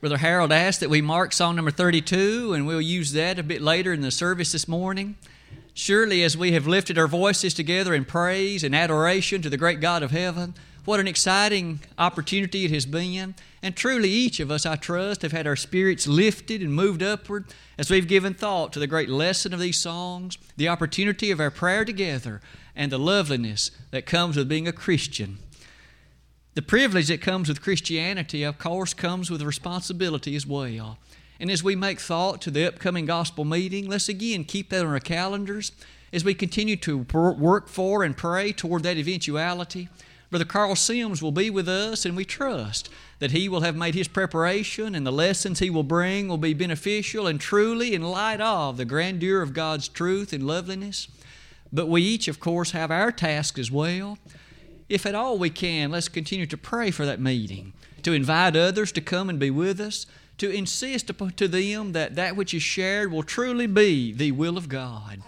Brother Harold asked that we mark song number 32, and we'll use that a bit later in the service this morning. Surely, as we have lifted our voices together in praise and adoration to the great God of heaven, what an exciting opportunity it has been. And truly, each of us, I trust, have had our spirits lifted and moved upward as we've given thought to the great lesson of these songs, the opportunity of our prayer together, and the loveliness that comes with being a Christian. The privilege that comes with Christianity, of course, comes with responsibility as well. And as we make thought to the upcoming gospel meeting, let's again keep that on our calendars as we continue to work for and pray toward that eventuality. Brother Carl Sims will be with us, and we trust that he will have made his preparation and the lessons he will bring will be beneficial and truly in light of the grandeur of God's truth and loveliness. But we each, of course, have our task as well if at all we can, let's continue to pray for that meeting, to invite others to come and be with us, to insist to them that that which is shared will truly be the will of God,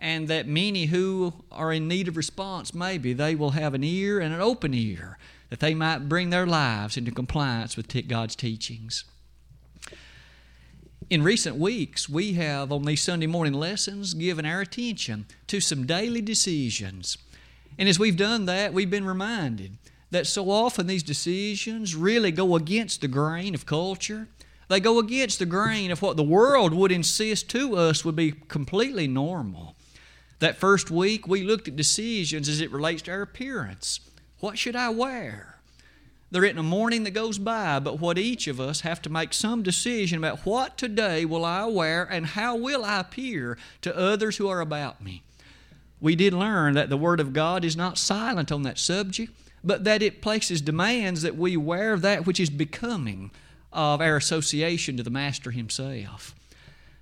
and that many who are in need of response, maybe they will have an ear and an open ear, that they might bring their lives into compliance with God's teachings. In recent weeks, we have, on these Sunday morning lessons, given our attention to some daily decisions and as we've done that, we've been reminded that so often these decisions really go against the grain of culture. They go against the grain of what the world would insist to us would be completely normal. That first week, we looked at decisions as it relates to our appearance. What should I wear? There isn't a morning that goes by but what each of us have to make some decision about what today will I wear and how will I appear to others who are about me we did learn that the Word of God is not silent on that subject, but that it places demands that we wear that which is becoming of our association to the Master Himself.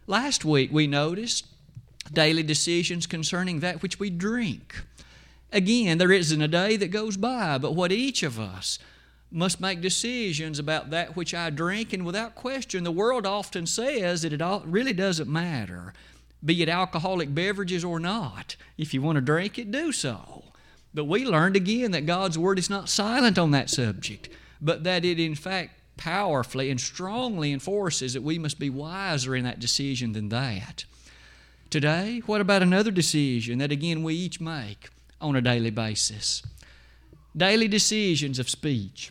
Last week we noticed daily decisions concerning that which we drink. Again, there isn't a day that goes by but what each of us must make decisions about that which I drink, and without question, the world often says that it all, really doesn't matter be it alcoholic beverages or not. If you want to drink it, do so. But we learned again that God's Word is not silent on that subject, but that it, in fact, powerfully and strongly enforces that we must be wiser in that decision than that. Today, what about another decision that again we each make on a daily basis? Daily decisions of speech.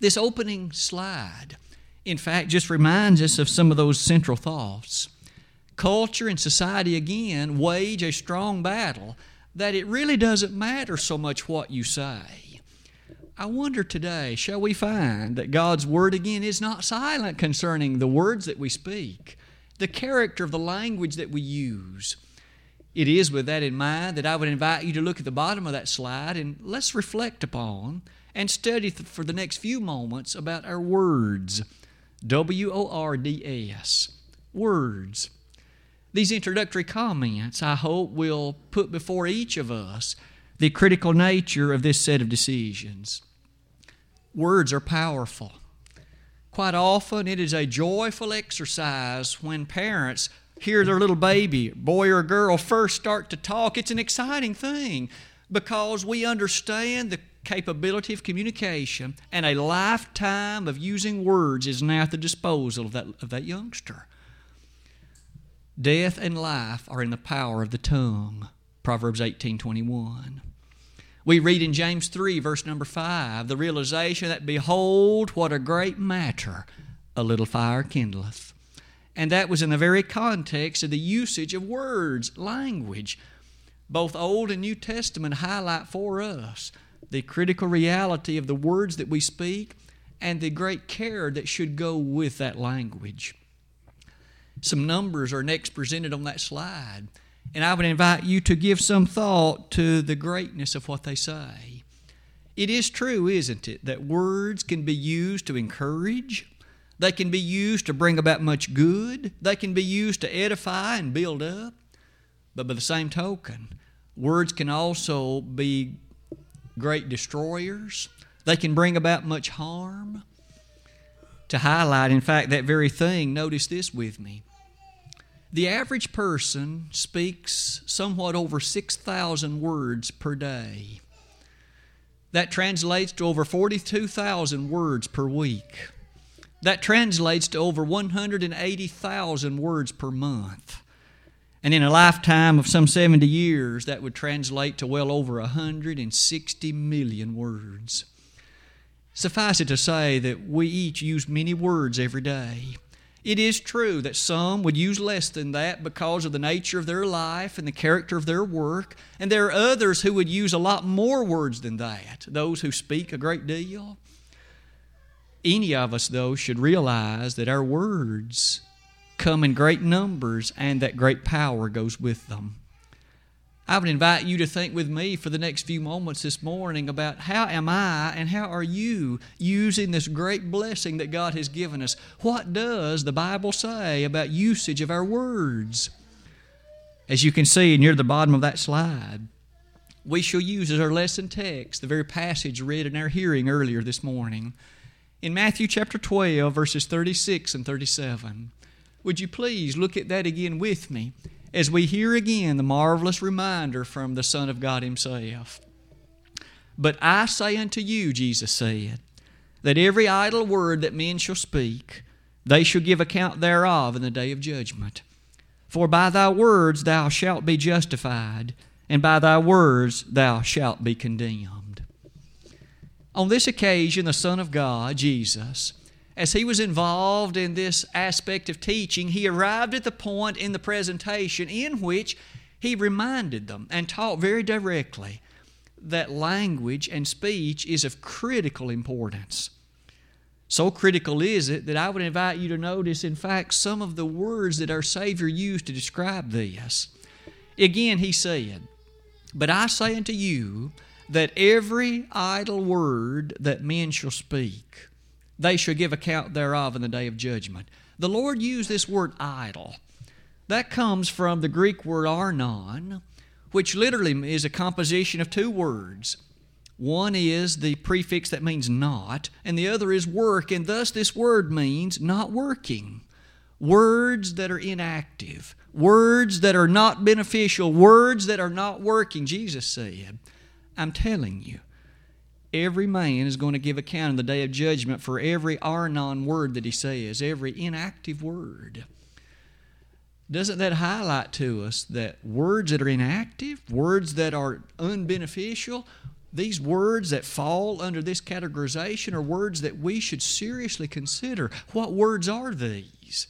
This opening slide, in fact, just reminds us of some of those central thoughts culture and society again wage a strong battle that it really doesn't matter so much what you say. I wonder today, shall we find that God's Word again is not silent concerning the words that we speak, the character of the language that we use? It is with that in mind that I would invite you to look at the bottom of that slide and let's reflect upon and study for the next few moments about our words. W O R D S. Words. These introductory comments, I hope, will put before each of us the critical nature of this set of decisions. Words are powerful. Quite often, it is a joyful exercise when parents hear their little baby, boy or girl, first start to talk. It's an exciting thing because we understand the capability of communication and a lifetime of using words is now at the disposal of that, of that youngster. Death and life are in the power of the tongue. Proverbs 18:21. We read in James 3 verse number 5 the realization that behold what a great matter a little fire kindleth. And that was in the very context of the usage of words, language. Both Old and New Testament highlight for us the critical reality of the words that we speak and the great care that should go with that language. Some numbers are next presented on that slide. And I would invite you to give some thought to the greatness of what they say. It is true, isn't it, that words can be used to encourage, they can be used to bring about much good, they can be used to edify and build up. But by the same token, words can also be great destroyers, they can bring about much harm. To highlight, in fact, that very thing, notice this with me. The average person speaks somewhat over 6,000 words per day. That translates to over 42,000 words per week. That translates to over 180,000 words per month. And in a lifetime of some 70 years, that would translate to well over 160 million words. Suffice it to say that we each use many words every day. It is true that some would use less than that because of the nature of their life and the character of their work, and there are others who would use a lot more words than that, those who speak a great deal. Any of us, though, should realize that our words come in great numbers and that great power goes with them. I would invite you to think with me for the next few moments this morning about how am I and how are you using this great blessing that God has given us? What does the Bible say about usage of our words? As you can see near the bottom of that slide, we shall use as our lesson text the very passage read in our hearing earlier this morning in Matthew chapter 12, verses 36 and 37. Would you please look at that again with me as we hear again the marvelous reminder from the Son of God Himself? But I say unto you, Jesus said, that every idle word that men shall speak, they shall give account thereof in the day of judgment. For by thy words thou shalt be justified, and by thy words thou shalt be condemned. On this occasion, the Son of God, Jesus, as he was involved in this aspect of teaching, he arrived at the point in the presentation in which he reminded them and taught very directly that language and speech is of critical importance. So critical is it that I would invite you to notice, in fact, some of the words that our Savior used to describe this. Again, he said, But I say unto you that every idle word that men shall speak, they shall give account thereof in the day of judgment. The Lord used this word idle. That comes from the Greek word argon, which literally is a composition of two words. One is the prefix that means not, and the other is work, and thus this word means not working. Words that are inactive, words that are not beneficial, words that are not working, Jesus said. I'm telling you, every man is going to give account in the day of judgment for every argon word that he says, every inactive word. Doesn't that highlight to us that words that are inactive, words that are unbeneficial, these words that fall under this categorization are words that we should seriously consider. What words are these?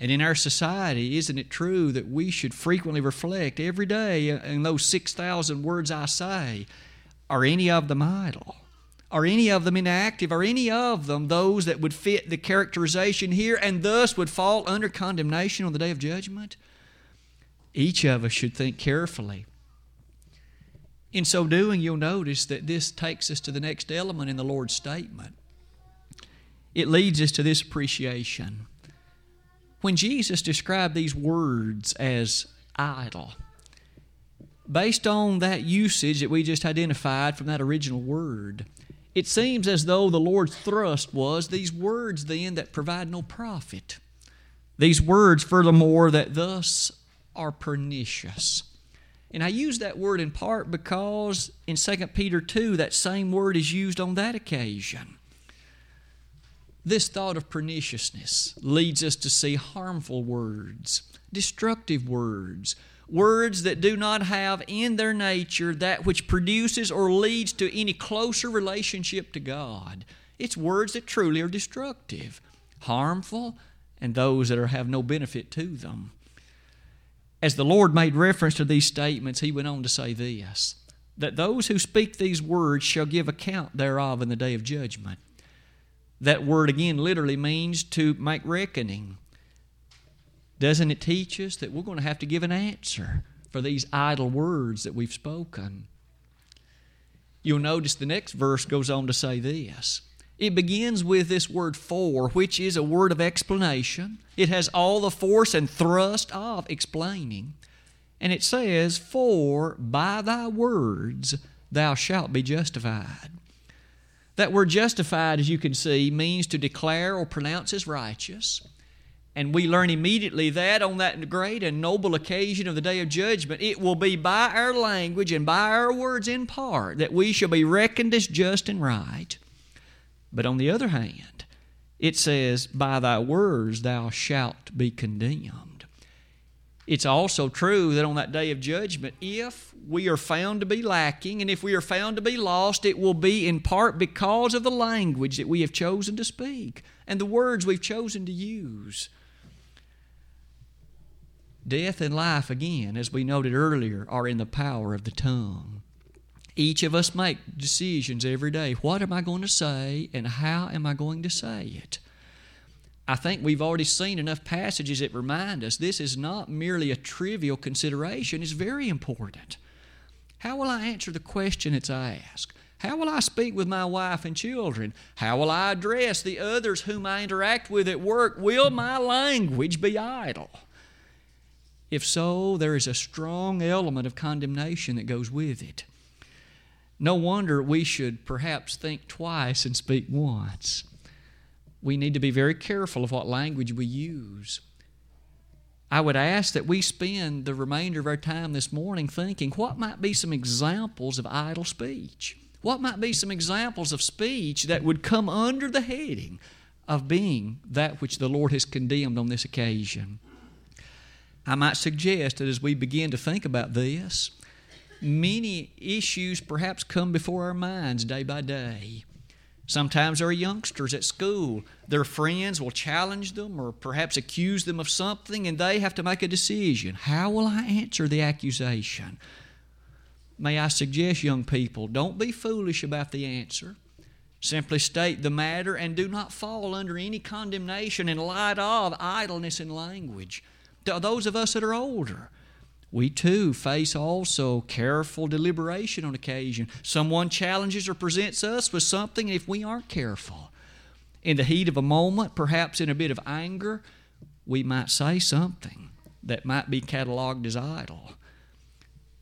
And in our society, isn't it true that we should frequently reflect every day in those 6,000 words I say, are any of them idle? Are any of them inactive? Are any of them those that would fit the characterization here and thus would fall under condemnation on the day of judgment? Each of us should think carefully. In so doing, you'll notice that this takes us to the next element in the Lord's statement. It leads us to this appreciation when Jesus described these words as idle, based on that usage that we just identified from that original word, it seems as though the Lord's thrust was these words then that provide no profit. These words, furthermore, that thus are pernicious. And I use that word in part because in 2 Peter 2, that same word is used on that occasion. This thought of perniciousness leads us to see harmful words, destructive words, words that do not have in their nature that which produces or leads to any closer relationship to God. It's words that truly are destructive, harmful, and those that are, have no benefit to them. As the Lord made reference to these statements, He went on to say this that those who speak these words shall give account thereof in the day of judgment. That word again literally means to make reckoning. Doesn't it teach us that we're going to have to give an answer for these idle words that we've spoken? You'll notice the next verse goes on to say this. It begins with this word for, which is a word of explanation. It has all the force and thrust of explaining. And it says, For by thy words thou shalt be justified. That word justified, as you can see, means to declare or pronounce as righteous. And we learn immediately that on that great and noble occasion of the day of judgment, it will be by our language and by our words in part that we shall be reckoned as just and right. But on the other hand, it says, By thy words thou shalt be condemned. It's also true that on that day of judgment, if we are found to be lacking and if we are found to be lost, it will be in part because of the language that we have chosen to speak and the words we've chosen to use. Death and life, again, as we noted earlier, are in the power of the tongue. Each of us make decisions every day. What am I going to say and how am I going to say it? I think we've already seen enough passages that remind us this is not merely a trivial consideration, it's very important. How will I answer the question that's asked? How will I speak with my wife and children? How will I address the others whom I interact with at work? Will my language be idle? If so, there is a strong element of condemnation that goes with it. No wonder we should perhaps think twice and speak once. We need to be very careful of what language we use. I would ask that we spend the remainder of our time this morning thinking what might be some examples of idle speech? What might be some examples of speech that would come under the heading of being that which the Lord has condemned on this occasion? I might suggest that as we begin to think about this, many issues perhaps come before our minds day by day. Sometimes our youngsters at school, their friends will challenge them or perhaps accuse them of something, and they have to make a decision. How will I answer the accusation? May I suggest, young people, don't be foolish about the answer. Simply state the matter and do not fall under any condemnation in light of idleness in language those of us that are older, we too face also careful deliberation on occasion. Someone challenges or presents us with something, and if we aren't careful, in the heat of a moment, perhaps in a bit of anger, we might say something that might be cataloged as idle.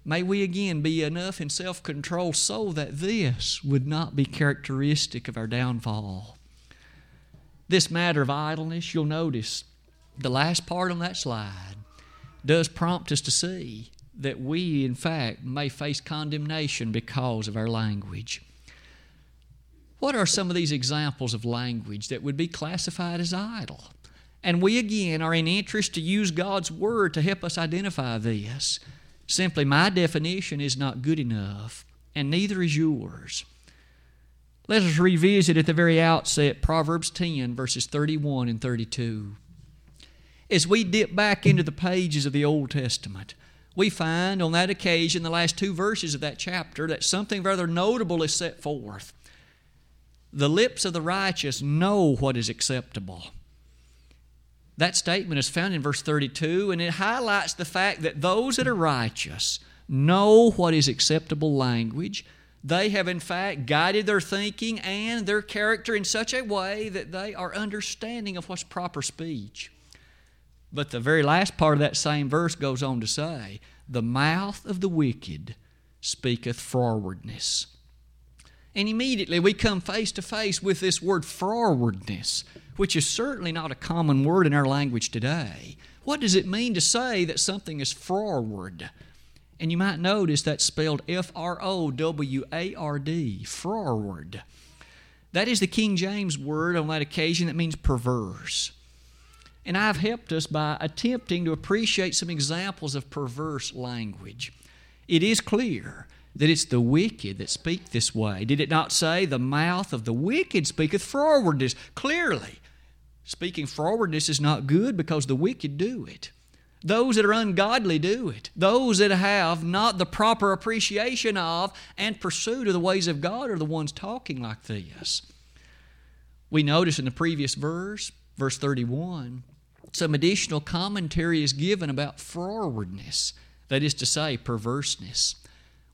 May we again be enough in self control so that this would not be characteristic of our downfall. This matter of idleness, you'll notice, the last part on that slide does prompt us to see that we, in fact, may face condemnation because of our language. What are some of these examples of language that would be classified as idle? And we again are in interest to use God's Word to help us identify this. Simply, my definition is not good enough, and neither is yours. Let us revisit at the very outset Proverbs 10, verses 31 and 32 as we dip back into the pages of the Old Testament, we find on that occasion, the last two verses of that chapter, that something rather notable is set forth. The lips of the righteous know what is acceptable. That statement is found in verse 32, and it highlights the fact that those that are righteous know what is acceptable language. They have, in fact, guided their thinking and their character in such a way that they are understanding of what's proper speech. But the very last part of that same verse goes on to say, The mouth of the wicked speaketh frowardness. And immediately we come face to face with this word frowardness, which is certainly not a common word in our language today. What does it mean to say that something is froward? And you might notice that's spelled F R O W A R D, froward. That is the King James word on that occasion that means perverse. And I've helped us by attempting to appreciate some examples of perverse language. It is clear that it's the wicked that speak this way. Did it not say, The mouth of the wicked speaketh frowardness? Clearly, speaking frowardness is not good because the wicked do it. Those that are ungodly do it. Those that have not the proper appreciation of and pursuit of the ways of God are the ones talking like this. We notice in the previous verse, verse 31, some additional commentary is given about frowardness, that is to say, perverseness.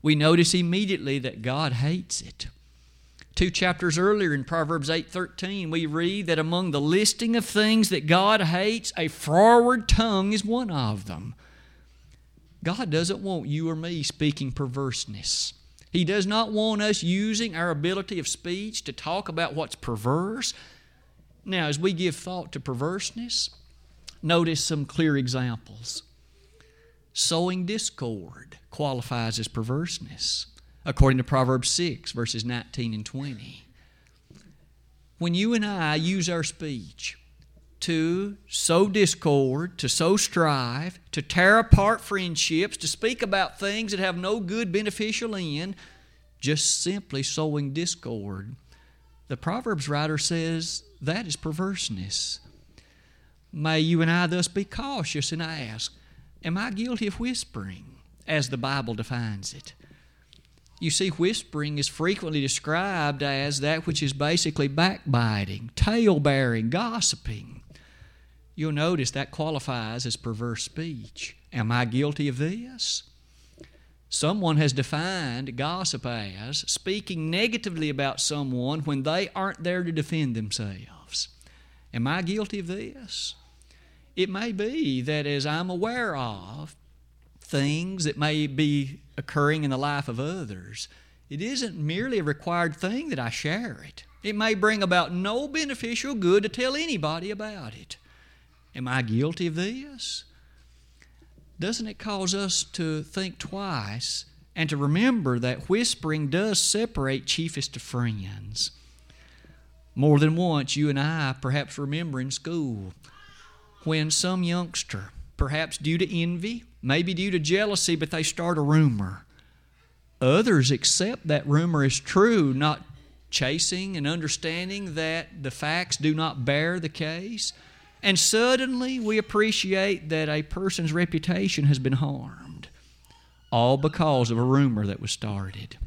We notice immediately that God hates it. Two chapters earlier in Proverbs 8:13, we read that among the listing of things that God hates, a froward tongue is one of them. God doesn't want you or me speaking perverseness. He does not want us using our ability of speech to talk about what's perverse. Now, as we give thought to perverseness, notice some clear examples. Sowing discord qualifies as perverseness, according to Proverbs 6, verses 19 and 20. when you and I use our speech to sow discord, to sow strife, to tear apart friendships, to speak about things that have no good beneficial end, just simply sowing discord. The Proverbs writer says that is perverseness. May you and I thus be cautious and ask, Am I guilty of whispering, as the Bible defines it? You see, whispering is frequently described as that which is basically backbiting, tale bearing, gossiping. You'll notice that qualifies as perverse speech. Am I guilty of this? Someone has defined gossip as speaking negatively about someone when they aren't there to defend themselves. Am I guilty of this? It may be that as I'm aware of things that may be occurring in the life of others, it isn't merely a required thing that I share it. It may bring about no beneficial good to tell anybody about it. Am I guilty of this? doesn't it cause us to think twice and to remember that whispering does separate chiefest of friends? More than once, you and I perhaps remember in school when some youngster, perhaps due to envy, maybe due to jealousy, but they start a rumor. Others accept that rumor as true, not chasing and understanding that the facts do not bear the case. And suddenly we appreciate that a person's reputation has been harmed, all because of a rumor that was started.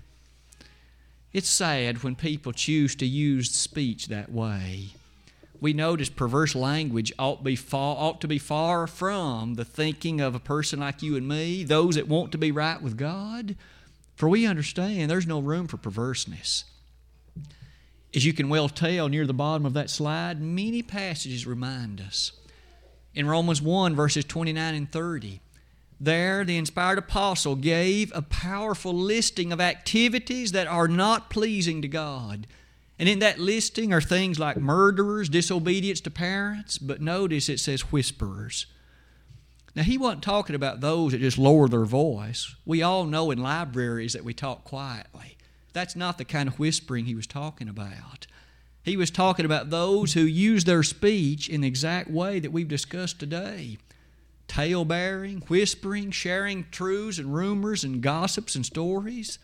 It's sad when people choose to use speech that way. We notice perverse language ought, be far, ought to be far from the thinking of a person like you and me, those that want to be right with God. For we understand there's no room for perverseness. As you can well tell near the bottom of that slide, many passages remind us. In Romans 1, verses 29 and 30, there the inspired apostle gave a powerful listing of activities that are not pleasing to God. And in that listing are things like murderers, disobedience to parents, but notice it says whisperers. Now, he wasn't talking about those that just lower their voice. We all know in libraries that we talk quietly. That's not the kind of whispering he was talking about. He was talking about those who use their speech in the exact way that we've discussed today tale bearing, whispering, sharing truths and rumors and gossips and stories.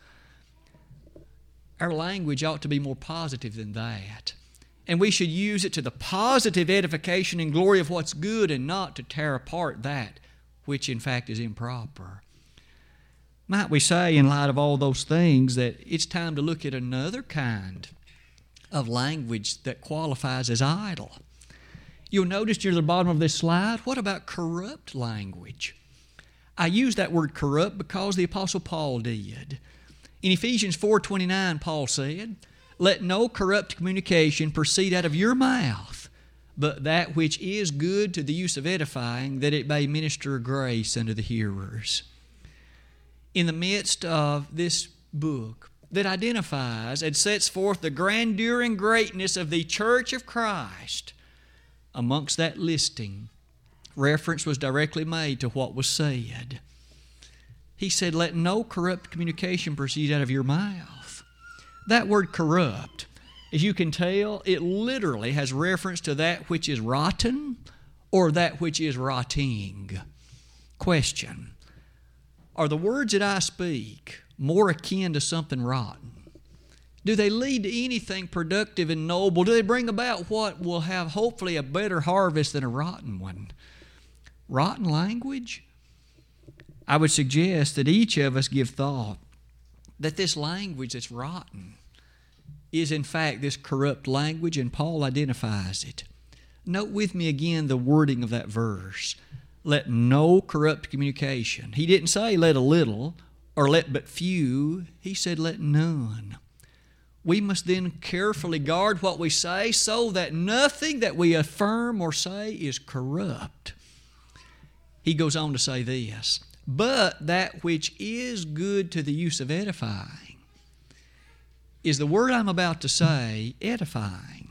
Our language ought to be more positive than that. And we should use it to the positive edification and glory of what's good and not to tear apart that which in fact is improper. Might we say, in light of all those things, that it's time to look at another kind of language that qualifies as idle? You'll notice near the bottom of this slide, what about corrupt language? I use that word corrupt because the apostle Paul did. In Ephesians 4:29 Paul said, "Let no corrupt communication proceed out of your mouth, but that which is good to the use of edifying, that it may minister grace unto the hearers." in the midst of this book that identifies and sets forth the grandeur and greatness of the church of Christ. Amongst that listing, reference was directly made to what was said. He said, Let no corrupt communication proceed out of your mouth. That word corrupt, as you can tell, it literally has reference to that which is rotten or that which is rotting. Question are the words that I speak more akin to something rotten? Do they lead to anything productive and noble? Do they bring about what will have hopefully a better harvest than a rotten one? Rotten language? I would suggest that each of us give thought that this language that's rotten is in fact this corrupt language, and Paul identifies it. Note with me again the wording of that verse let no corrupt communication. He didn't say let a little or let but few, he said let none. We must then carefully guard what we say so that nothing that we affirm or say is corrupt. He goes on to say this, but that which is good to the use of edifying. Is the word I'm about to say edifying?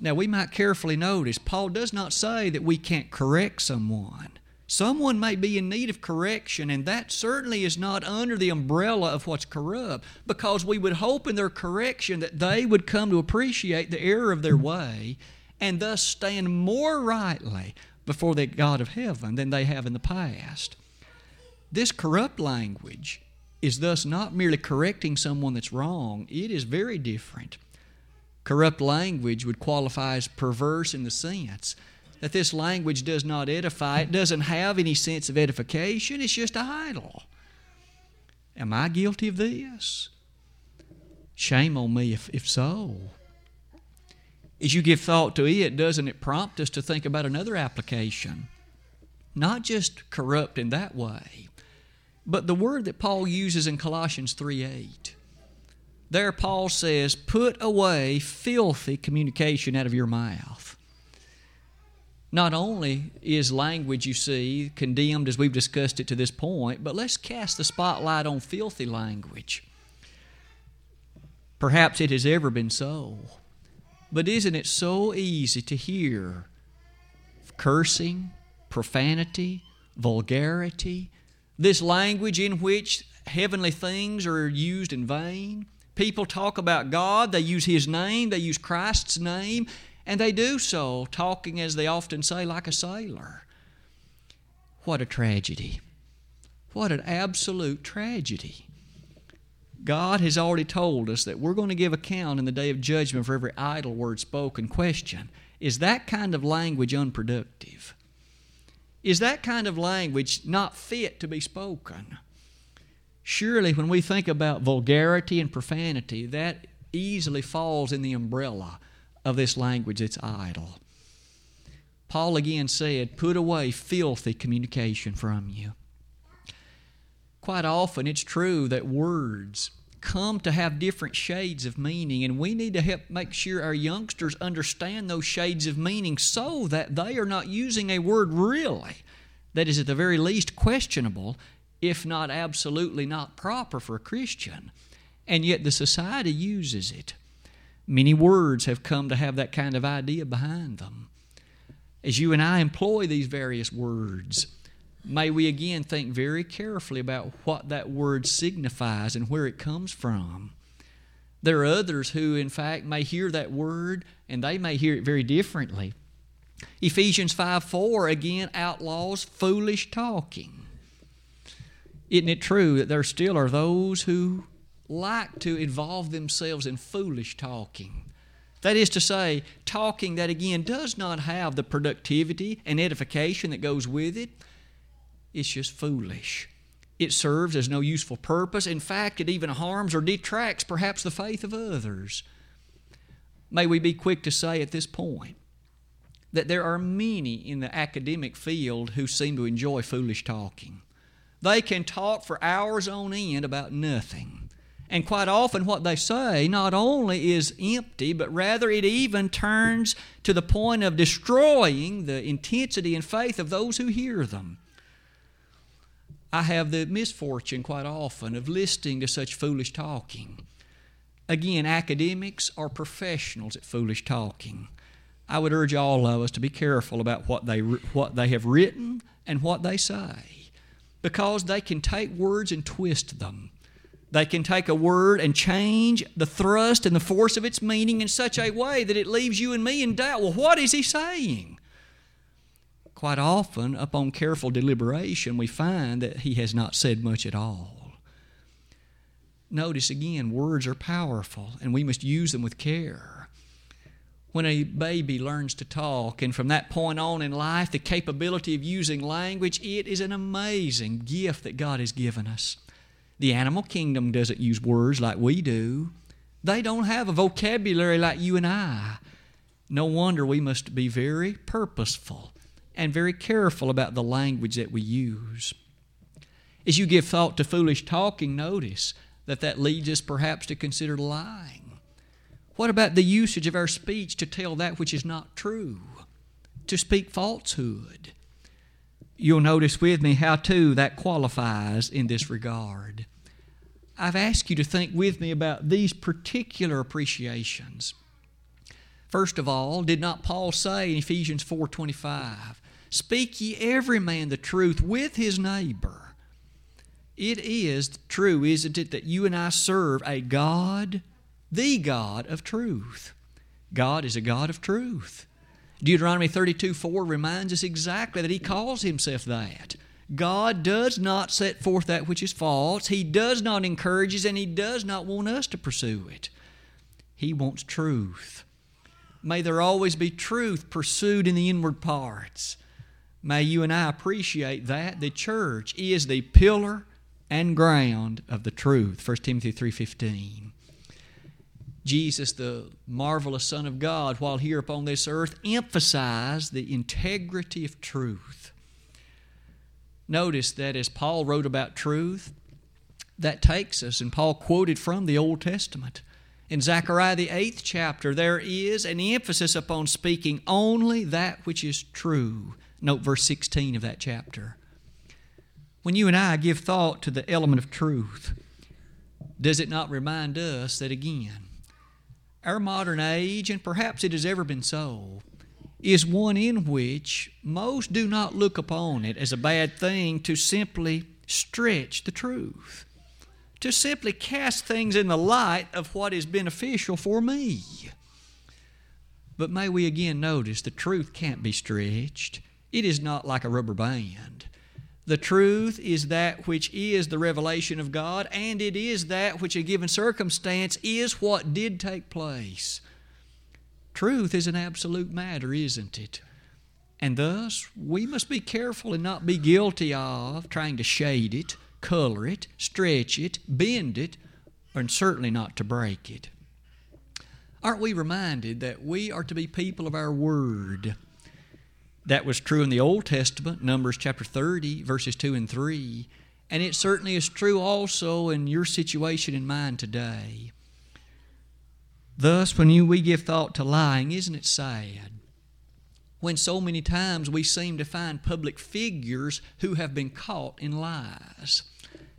Now, we might carefully notice Paul does not say that we can't correct someone. Someone may be in need of correction, and that certainly is not under the umbrella of what's corrupt, because we would hope in their correction that they would come to appreciate the error of their way and thus stand more rightly before the God of heaven than they have in the past. This corrupt language is thus not merely correcting someone that's wrong, it is very different. Corrupt language would qualify as perverse in the sense that this language does not edify, it doesn't have any sense of edification, it's just idle. Am I guilty of this? Shame on me if, if so. As you give thought to it, doesn't it prompt us to think about another application? Not just corrupt in that way, but the word that Paul uses in Colossians 3 8. There, Paul says, Put away filthy communication out of your mouth. Not only is language, you see, condemned as we've discussed it to this point, but let's cast the spotlight on filthy language. Perhaps it has ever been so. But isn't it so easy to hear cursing, profanity, vulgarity, this language in which heavenly things are used in vain? People talk about God, they use His name, they use Christ's name, and they do so, talking, as they often say, like a sailor. What a tragedy. What an absolute tragedy. God has already told us that we're going to give account in the day of judgment for every idle word spoken. Question Is that kind of language unproductive? Is that kind of language not fit to be spoken? Surely, when we think about vulgarity and profanity, that easily falls in the umbrella of this language that's idle. Paul again said, Put away filthy communication from you. Quite often, it's true that words come to have different shades of meaning, and we need to help make sure our youngsters understand those shades of meaning so that they are not using a word really that is at the very least questionable, if not absolutely not proper for a Christian, and yet the society uses it. Many words have come to have that kind of idea behind them. As you and I employ these various words, may we again think very carefully about what that word signifies and where it comes from. There are others who, in fact, may hear that word and they may hear it very differently. Ephesians 5 4 again outlaws foolish talking. Isn't it true that there still are those who like to involve themselves in foolish talking. That is to say, talking that again does not have the productivity and edification that goes with it. It's just foolish. It serves as no useful purpose. In fact, it even harms or detracts perhaps the faith of others. May we be quick to say at this point that there are many in the academic field who seem to enjoy foolish talking. They can talk for hours on end about nothing. And quite often, what they say not only is empty, but rather it even turns to the point of destroying the intensity and faith of those who hear them. I have the misfortune quite often of listening to such foolish talking. Again, academics are professionals at foolish talking. I would urge all of us to be careful about what they, what they have written and what they say, because they can take words and twist them they can take a word and change the thrust and the force of its meaning in such a way that it leaves you and me in doubt. Well, what is he saying? Quite often, upon careful deliberation, we find that he has not said much at all. Notice again, words are powerful and we must use them with care. When a baby learns to talk, and from that point on in life, the capability of using language, it is an amazing gift that God has given us. The animal kingdom doesn't use words like we do. They don't have a vocabulary like you and I. No wonder we must be very purposeful and very careful about the language that we use. As you give thought to foolish talking, notice that that leads us perhaps to consider lying. What about the usage of our speech to tell that which is not true, to speak falsehood? You'll notice with me how, too, that qualifies in this regard. I've asked you to think with me about these particular appreciations. First of all, did not Paul say in Ephesians 4:25 Speak ye every man the truth with his neighbor. It is true, isn't it, that you and I serve a God, the God of truth. God is a God of truth. Deuteronomy 32 4 reminds us exactly that He calls Himself that. God does not set forth that which is false. He does not encourage us, and He does not want us to pursue it. He wants truth. May there always be truth pursued in the inward parts. May you and I appreciate that the church is the pillar and ground of the truth. 1 Timothy 3:15. Jesus, the marvelous Son of God, while here upon this earth, emphasized the integrity of truth. Notice that as Paul wrote about truth, that takes us, and Paul quoted from the Old Testament. In Zechariah, the eighth chapter, there is an emphasis upon speaking only that which is true. Note verse 16 of that chapter. When you and I give thought to the element of truth, does it not remind us that again, our modern age, and perhaps it has ever been so, is one in which most do not look upon it as a bad thing to simply stretch the truth, to simply cast things in the light of what is beneficial for me. But may we again notice the truth can't be stretched. It is not like a rubber band. The truth is that which is the revelation of God, and it is that which, a given circumstance, is what did take place. Truth is an absolute matter, isn't it? And thus, we must be careful and not be guilty of trying to shade it, color it, stretch it, bend it, and certainly not to break it. Aren't we reminded that we are to be people of our word? That was true in the Old Testament, Numbers chapter 30, verses 2 and 3. And it certainly is true also in your situation and mine today. Thus, when you, we give thought to lying, isn't it sad? When so many times we seem to find public figures who have been caught in lies.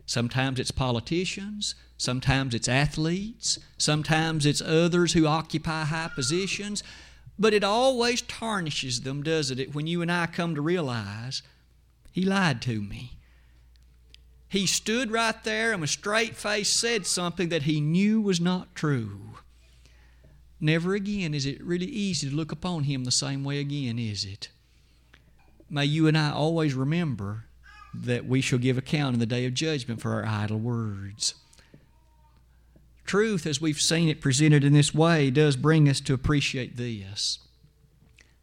Sometimes it's politicians, sometimes it's athletes, sometimes it's others who occupy high positions. But it always tarnishes them, doesn't it, when you and I come to realize he lied to me. He stood right there and with straight face said something that he knew was not true. Never again is it really easy to look upon him the same way again, is it? May you and I always remember that we shall give account in the day of judgment for our idle words truth, as we've seen it presented in this way, does bring us to appreciate this.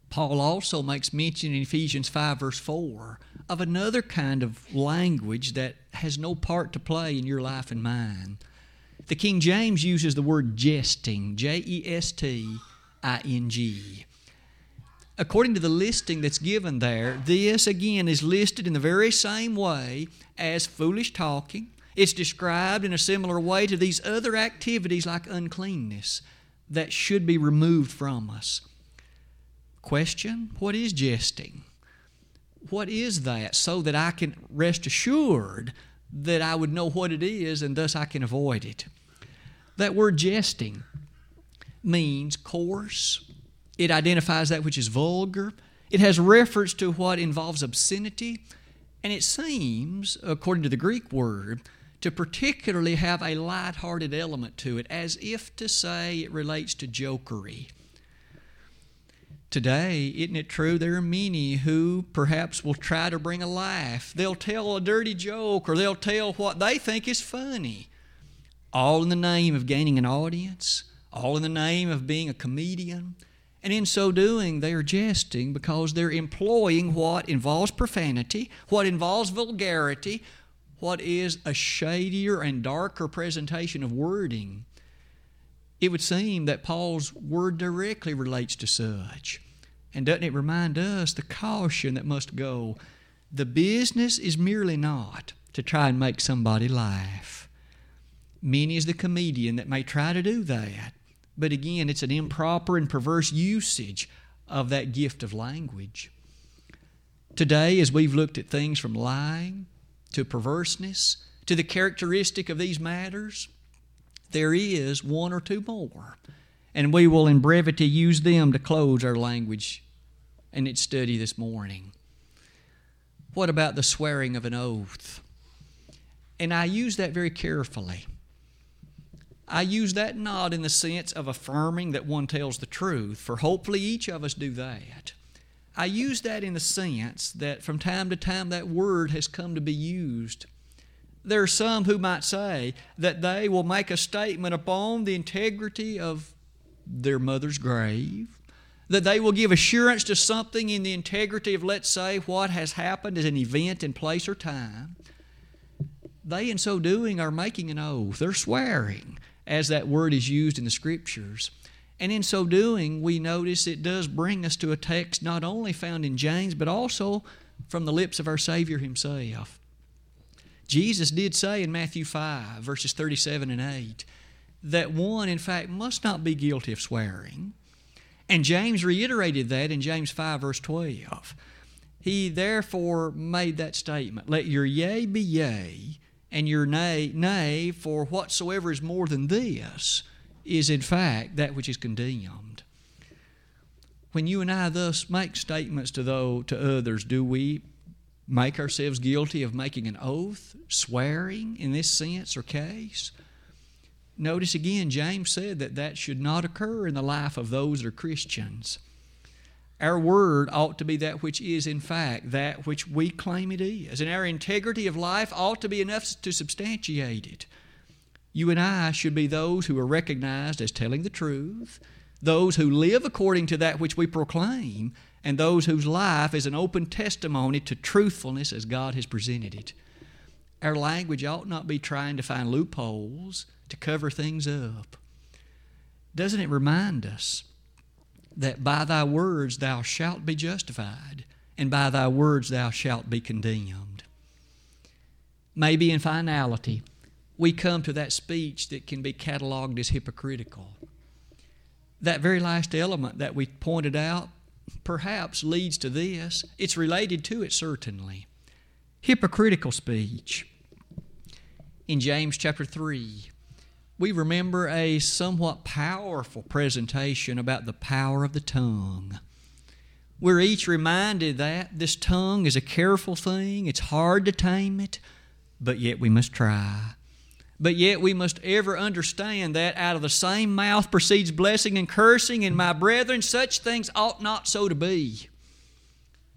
Paul also makes mention in Ephesians 5, verse 4, of another kind of language that has no part to play in your life and mine. The King James uses the word jesting, J E S T I N G. According to the listing that's given there, this again is listed in the very same way as foolish talking, it's described in a similar way to these other activities like uncleanness that should be removed from us. Question What is jesting? What is that so that I can rest assured that I would know what it is and thus I can avoid it? That word jesting means coarse, it identifies that which is vulgar, it has reference to what involves obscenity, and it seems, according to the Greek word, to particularly have a light-hearted element to it, as if to say it relates to jokery. Today, isn't it true? There are many who perhaps will try to bring a laugh. They'll tell a dirty joke or they'll tell what they think is funny, all in the name of gaining an audience, all in the name of being a comedian. And in so doing, they are jesting because they're employing what involves profanity, what involves vulgarity, what is a shadier and darker presentation of wording, it would seem that Paul's word directly relates to such. And doesn't it remind us the caution that must go? The business is merely not to try and make somebody laugh. Many is the comedian that may try to do that. But again, it's an improper and perverse usage of that gift of language. Today, as we've looked at things from lying to perverseness, to the characteristic of these matters, there is one or two more. And we will, in brevity, use them to close our language and its study this morning. What about the swearing of an oath? And I use that very carefully. I use that not in the sense of affirming that one tells the truth, for hopefully each of us do that. I use that in the sense that from time to time that word has come to be used. There are some who might say that they will make a statement upon the integrity of their mother's grave, that they will give assurance to something in the integrity of, let's say, what has happened as an event in place or time. They, in so doing, are making an oath. They're swearing, as that word is used in the Scriptures. And in so doing, we notice it does bring us to a text not only found in James, but also from the lips of our Savior Himself. Jesus did say in Matthew 5, verses 37 and 8, that one, in fact, must not be guilty of swearing. And James reiterated that in James 5, verse 12. He therefore made that statement Let your yea be yea, and your nay, nay, for whatsoever is more than this is in fact that which is condemned. When you and I thus make statements to, those, to others, do we make ourselves guilty of making an oath, swearing in this sense or case? Notice again, James said that that should not occur in the life of those that are Christians. Our word ought to be that which is, in fact, that which we claim it is. And our integrity of life ought to be enough to substantiate it. You and I should be those who are recognized as telling the truth, those who live according to that which we proclaim, and those whose life is an open testimony to truthfulness as God has presented it. Our language ought not be trying to find loopholes to cover things up. Doesn't it remind us that by thy words thou shalt be justified, and by thy words thou shalt be condemned? Maybe in finality, we come to that speech that can be cataloged as hypocritical. That very last element that we pointed out perhaps leads to this. It's related to it, certainly. Hypocritical speech. In James chapter 3, we remember a somewhat powerful presentation about the power of the tongue. We're each reminded that this tongue is a careful thing, it's hard to tame it, but yet we must try. But yet we must ever understand that out of the same mouth proceeds blessing and cursing, and my brethren, such things ought not so to be.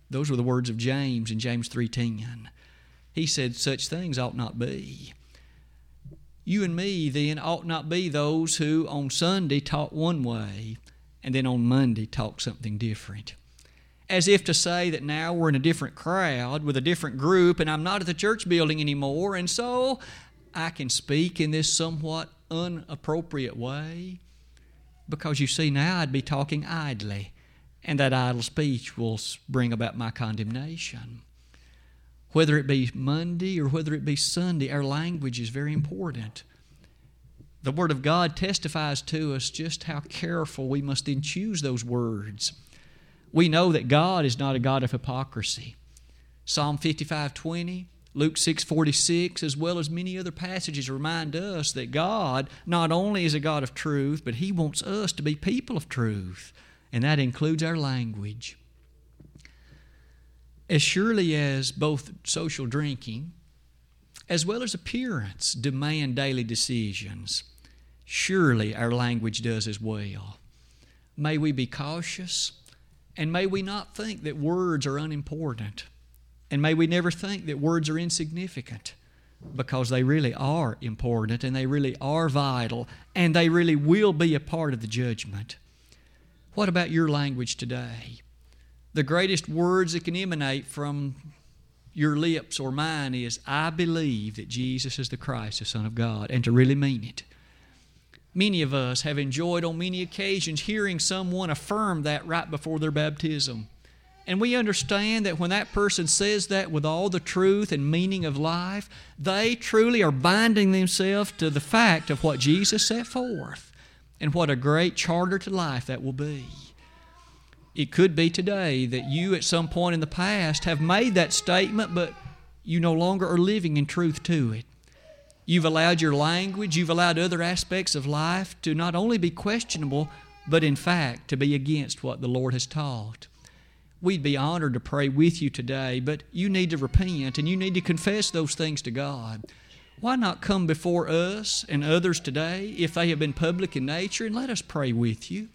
Those were the words of James in James 3:10. He said such things ought not be. You and me then ought not be those who on Sunday talk one way and then on Monday talk something different. As if to say that now we're in a different crowd with a different group and I'm not at the church building anymore, and so I can speak in this somewhat unappropriate way? Because you see, now I'd be talking idly, and that idle speech will bring about my condemnation. Whether it be Monday or whether it be Sunday, our language is very important. The Word of God testifies to us just how careful we must then choose those words. We know that God is not a God of hypocrisy. Psalm 55 20 Luke 6:46 as well as many other passages remind us that God not only is a God of truth, but he wants us to be people of truth, and that includes our language. As surely as both social drinking as well as appearance demand daily decisions, surely our language does as well. May we be cautious and may we not think that words are unimportant. And may we never think that words are insignificant because they really are important and they really are vital and they really will be a part of the judgment. What about your language today? The greatest words that can emanate from your lips or mine is, I believe that Jesus is the Christ, the Son of God, and to really mean it. Many of us have enjoyed on many occasions hearing someone affirm that right before their baptism. And we understand that when that person says that with all the truth and meaning of life, they truly are binding themselves to the fact of what Jesus set forth and what a great charter to life that will be. It could be today that you, at some point in the past, have made that statement, but you no longer are living in truth to it. You've allowed your language, you've allowed other aspects of life to not only be questionable, but in fact to be against what the Lord has taught we'd be honored to pray with you today, but you need to repent and you need to confess those things to God. Why not come before us and others today, if they have been public in nature, and let us pray with you?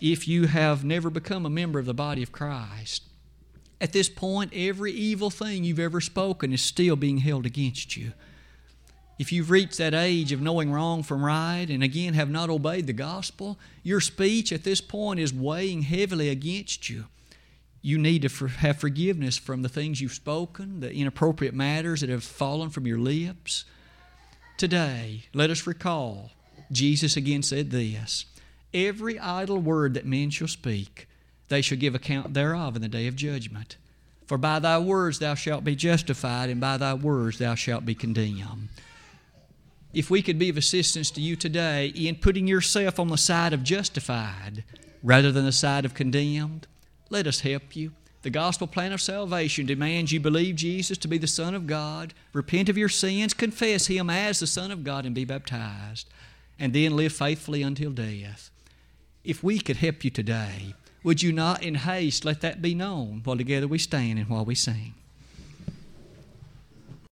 If you have never become a member of the body of Christ, at this point, every evil thing you've ever spoken is still being held against you. If you've reached that age of knowing wrong from right and again have not obeyed the gospel, your speech at this point is weighing heavily against you. You need to have forgiveness from the things you've spoken, the inappropriate matters that have fallen from your lips. Today, let us recall Jesus again said this Every idle word that men shall speak, they shall give account thereof in the day of judgment. For by thy words thou shalt be justified, and by thy words thou shalt be condemned if we could be of assistance to you today in putting yourself on the side of justified rather than the side of condemned, let us help you. The gospel plan of salvation demands you believe Jesus to be the Son of God, repent of your sins, confess Him as the Son of God, and be baptized, and then live faithfully until death. If we could help you today, would you not in haste let that be known while together we stand and while we sing?